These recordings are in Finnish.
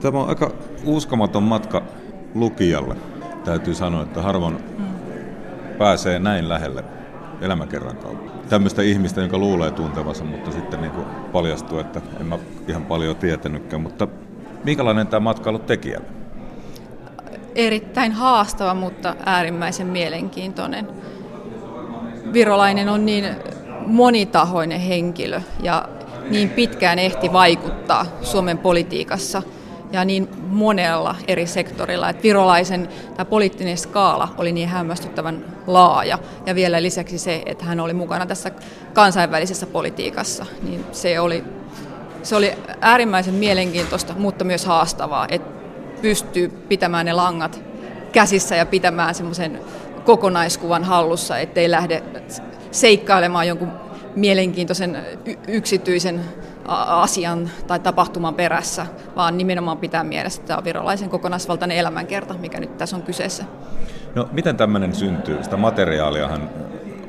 Tämä on aika uskomaton matka lukijalle. Täytyy sanoa, että harvoin mm. pääsee näin lähelle elämäkerran kautta. Tämmöistä ihmistä, jonka luulee tuntevansa, mutta sitten niin paljastuu, että en mä ihan paljon tietänytkään. Mutta minkälainen tämä matka on tekijälle? Erittäin haastava, mutta äärimmäisen mielenkiintoinen. Virolainen on niin monitahoinen henkilö ja niin pitkään ehti vaikuttaa Suomen politiikassa ja niin monella eri sektorilla, että virolaisen tämä poliittinen skaala oli niin hämmästyttävän laaja. Ja vielä lisäksi se, että hän oli mukana tässä kansainvälisessä politiikassa, niin se oli, se oli äärimmäisen mielenkiintoista, mutta myös haastavaa, että pystyy pitämään ne langat käsissä ja pitämään semmoisen kokonaiskuvan hallussa, ettei lähde seikkailemaan jonkun mielenkiintoisen yksityisen asian tai tapahtuman perässä, vaan nimenomaan pitää mielessä, että tämä on virolaisen kokonaisvaltainen elämänkerta, mikä nyt tässä on kyseessä. No miten tämmöinen syntyy? Sitä materiaaliahan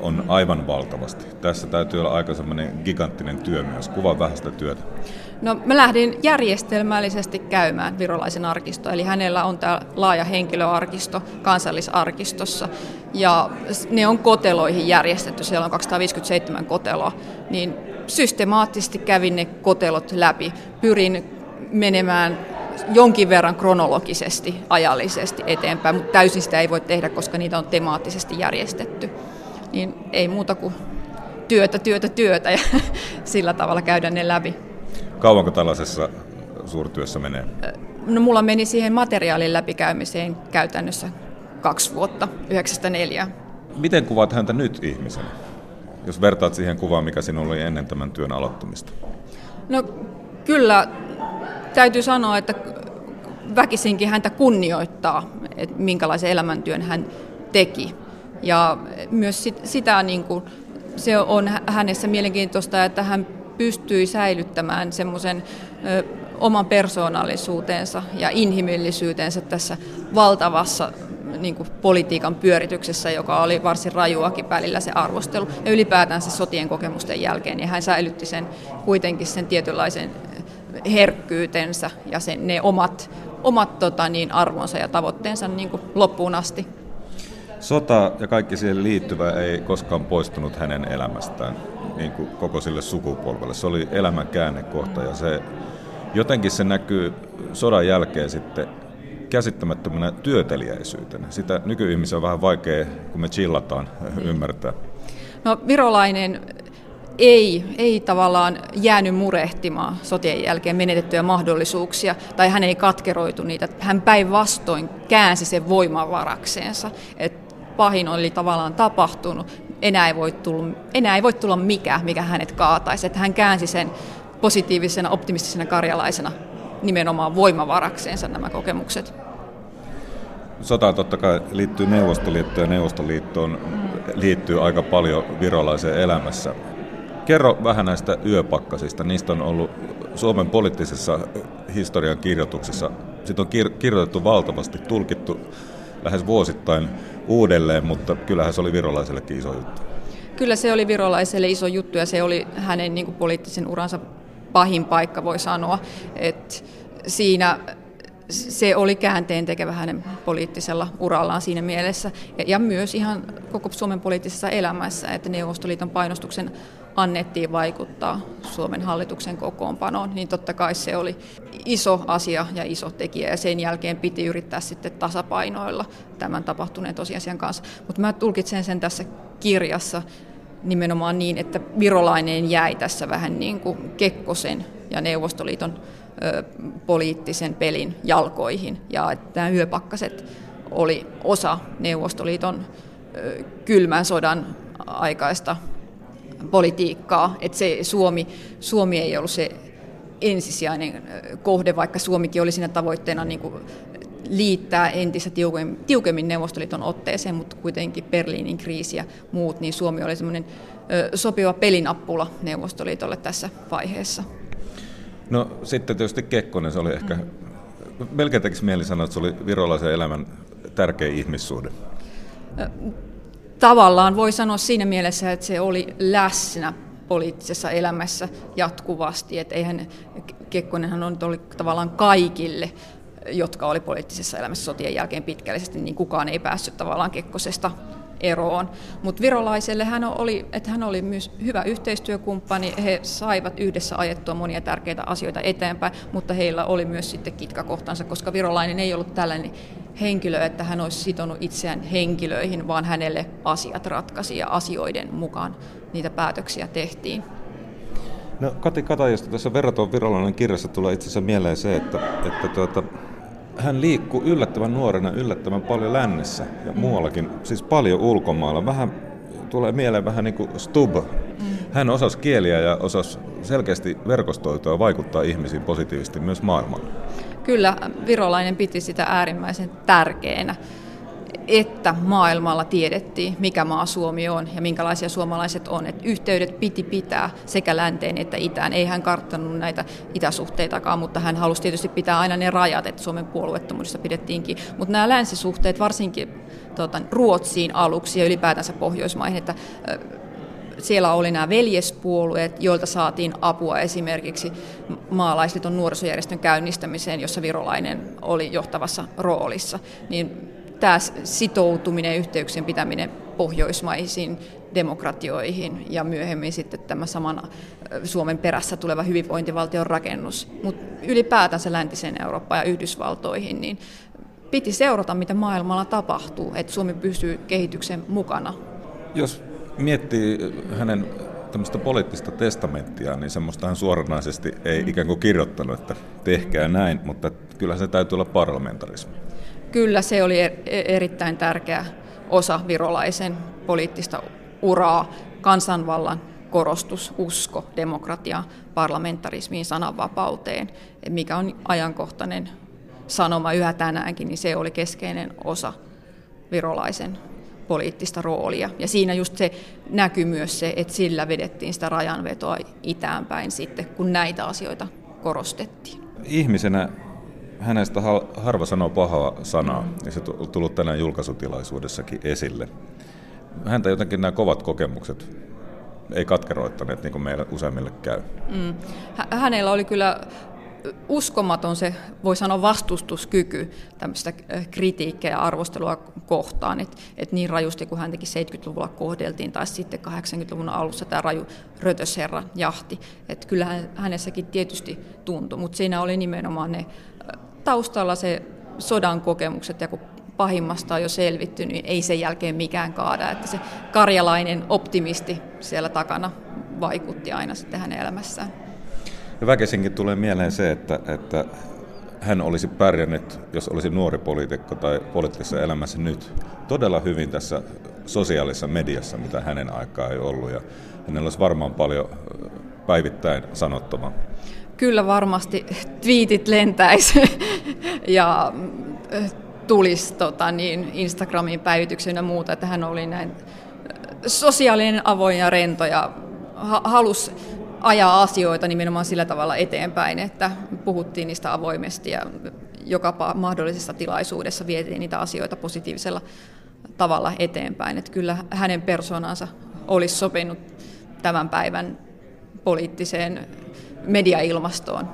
on aivan valtavasti. Tässä täytyy olla aika semmoinen giganttinen työ myös. Kuva vähän sitä työtä. No mä lähdin järjestelmällisesti käymään virolaisen arkisto, eli hänellä on tämä laaja henkilöarkisto kansallisarkistossa, ja ne on koteloihin järjestetty, siellä on 257 koteloa, niin systemaattisesti kävin ne kotelot läpi, pyrin menemään jonkin verran kronologisesti, ajallisesti eteenpäin, mutta täysin sitä ei voi tehdä, koska niitä on temaattisesti järjestetty. Niin ei muuta kuin työtä, työtä, työtä ja sillä tavalla käydä ne läpi. Kauanko tällaisessa suurtyössä menee? No mulla meni siihen materiaalin läpikäymiseen käytännössä kaksi vuotta, yhdeksästä neljä. Miten kuvaat häntä nyt ihmisenä, jos vertaat siihen kuvaan, mikä sinulla oli ennen tämän työn aloittamista? No kyllä, täytyy sanoa, että väkisinkin häntä kunnioittaa, että minkälaisen elämäntyön hän teki. Ja myös sit, sitä niin kuin, se on hänessä mielenkiintoista, että hän pystyi säilyttämään semmoisen oman persoonallisuutensa ja inhimillisyytensä tässä valtavassa niin kuin politiikan pyörityksessä, joka oli varsin rajuakin välillä se arvostelu. Ja ylipäätään se sotien kokemusten jälkeen, niin hän säilytti sen kuitenkin sen tietynlaisen herkkyytensä ja sen, ne omat, omat tota, niin, arvonsa ja tavoitteensa niin kuin loppuun asti. Sota ja kaikki siihen liittyvä ei koskaan poistunut hänen elämästään niin kuin koko sille sukupolvelle. Se oli elämän käännekohta ja se, jotenkin se näkyy sodan jälkeen sitten käsittämättömänä työtelijäisyytenä. Sitä nykyihmisen on vähän vaikea, kun me chillataan, ymmärtää. No virolainen ei, ei tavallaan jäänyt murehtimaan sotien jälkeen menetettyjä mahdollisuuksia, tai hän ei katkeroitu niitä. Hän päinvastoin käänsi sen voimavarakseensa. Et pahin oli tavallaan tapahtunut, enää ei voi tulla, enää ei voi tulla mikä, mikä hänet kaataisi. Että hän käänsi sen positiivisena, optimistisena karjalaisena nimenomaan voimavarakseensa nämä kokemukset. Sota totta kai liittyy Neuvostoliittoon ja Neuvostoliittoon liittyy aika paljon virolaiseen elämässä. Kerro vähän näistä yöpakkasista. Niistä on ollut Suomen poliittisessa historian kirjoituksessa, siitä on kir- kirjoitettu valtavasti, tulkittu lähes vuosittain uudelleen, mutta kyllähän se oli virolaisellekin iso juttu. Kyllä se oli virolaiselle iso juttu ja se oli hänen niin kuin, poliittisen uransa pahin paikka, voi sanoa. että siinä se oli käänteen tekevä hänen poliittisella urallaan siinä mielessä ja, ja myös ihan koko Suomen poliittisessa elämässä, että Neuvostoliiton painostuksen annettiin vaikuttaa Suomen hallituksen kokoonpanoon, niin totta kai se oli iso asia ja iso tekijä ja sen jälkeen piti yrittää sitten tasapainoilla tämän tapahtuneen tosiasian kanssa. Mutta mä tulkitsen sen tässä kirjassa nimenomaan niin, että virolainen jäi tässä vähän niin kuin Kekkosen ja Neuvostoliiton ö, poliittisen pelin jalkoihin. Ja että nämä yöpakkaset oli osa Neuvostoliiton ö, kylmän sodan aikaista politiikkaa, että se Suomi, Suomi ei ollut se ensisijainen kohde, vaikka Suomikin oli siinä tavoitteena niin kuin liittää entistä tiukemmin, tiukemmin Neuvostoliiton otteeseen, mutta kuitenkin Berliinin kriisi ja muut, niin Suomi oli semmoinen sopiva pelinappula Neuvostoliitolle tässä vaiheessa. No sitten tietysti Kekkonen, se oli ehkä, mm. melkein tekisi mieli sanoa, että se oli virolaisen elämän tärkein ihmissuhde tavallaan voi sanoa siinä mielessä, että se oli läsnä poliittisessa elämässä jatkuvasti. Että eihän Kekkonenhan on oli tavallaan kaikille jotka oli poliittisessa elämässä sotien jälkeen pitkällisesti, niin kukaan ei päässyt tavallaan Kekkosesta eroon. Mutta virolaiselle hän oli, että hän oli myös hyvä yhteistyökumppani, he saivat yhdessä ajettua monia tärkeitä asioita eteenpäin, mutta heillä oli myös sitten kitkakohtansa, koska virolainen ei ollut tällainen henkilö, että hän olisi sitonut itseään henkilöihin, vaan hänelle asiat ratkaisi ja asioiden mukaan niitä päätöksiä tehtiin. No, Kati Katajasta tässä verraton virallinen kirjassa tulee itse asiassa mieleen se, että, että tuota, hän liikkuu yllättävän nuorena yllättävän paljon lännessä ja muuallakin, siis paljon ulkomailla. Vähän tulee mieleen vähän niin kuin Stub. Mm. Hän osasi kieliä ja osasi selkeästi verkostoitua ja vaikuttaa ihmisiin positiivisesti myös maailmalla. Kyllä, virolainen piti sitä äärimmäisen tärkeänä että maailmalla tiedettiin, mikä maa Suomi on ja minkälaisia suomalaiset on. Että yhteydet piti pitää sekä länteen että itään. Ei hän karttanut näitä itäsuhteitakaan, mutta hän halusi tietysti pitää aina ne rajat, että Suomen puolueettomuudesta pidettiinkin. Mutta nämä länsisuhteet, varsinkin tuota, Ruotsiin aluksi ja ylipäätänsä Pohjoismaihin, että siellä oli nämä veljespuolueet, joilta saatiin apua esimerkiksi maalaisliiton nuorisojärjestön käynnistämiseen, jossa virolainen oli johtavassa roolissa. Niin tämä sitoutuminen ja yhteyksien pitäminen pohjoismaisiin demokratioihin ja myöhemmin sitten tämä saman Suomen perässä tuleva hyvinvointivaltion rakennus, mutta ylipäätänsä läntiseen Eurooppaan ja Yhdysvaltoihin, niin piti seurata, mitä maailmalla tapahtuu, että Suomi pysyy kehityksen mukana. Jos miettii hänen tämmöistä poliittista testamenttia, niin semmoista hän suoranaisesti ei ikään kuin kirjoittanut, että tehkää näin, mutta kyllä se täytyy olla parlamentarismi. Kyllä se oli er-, erittäin tärkeä osa virolaisen poliittista uraa, kansanvallan korostus, usko, demokratia, parlamentarismiin, sananvapauteen, mikä on ajankohtainen sanoma yhä tänäänkin, niin se oli keskeinen osa virolaisen poliittista roolia. Ja siinä just se näkyy myös se, että sillä vedettiin sitä rajanvetoa itäänpäin sitten, kun näitä asioita korostettiin. Ihmisenä hänestä harva sanoo pahaa sanaa, ja se on tullut tänään julkaisutilaisuudessakin esille. Häntä jotenkin nämä kovat kokemukset ei katkeroittaneet, niin kuin meillä useimmille käy. Mm. Hänellä oli kyllä uskomaton se, voi sanoa vastustuskyky tämmöistä äh, kritiikkiä ja arvostelua kohtaan, että et niin rajusti kuin häntäkin 70-luvulla kohdeltiin tai sitten 80-luvun alussa tämä raju rötösherra jahti, että kyllä hänessäkin tietysti tuntui, mutta siinä oli nimenomaan ne taustalla se sodan kokemukset ja kun pahimmasta on jo selvitty, niin ei sen jälkeen mikään kaada. Että se karjalainen optimisti siellä takana vaikutti aina sitten hänen elämässään. Ja väkisinkin tulee mieleen se, että, että hän olisi pärjännyt, jos olisi nuori poliitikko tai poliittisessa elämässä nyt, todella hyvin tässä sosiaalisessa mediassa, mitä hänen aikaa ei ollut. Ja hänellä olisi varmaan paljon päivittäin sanottavaa kyllä varmasti twiitit lentäisi ja äh, tulisi tota, niin Instagramin päivityksen ja muuta, että hän oli näin sosiaalinen, avoin ja rento ja halusi ajaa asioita nimenomaan sillä tavalla eteenpäin, että puhuttiin niistä avoimesti ja joka mahdollisessa tilaisuudessa vietiin niitä asioita positiivisella tavalla eteenpäin. Että kyllä hänen persoonansa olisi sopinut tämän päivän poliittiseen mediailmastoon.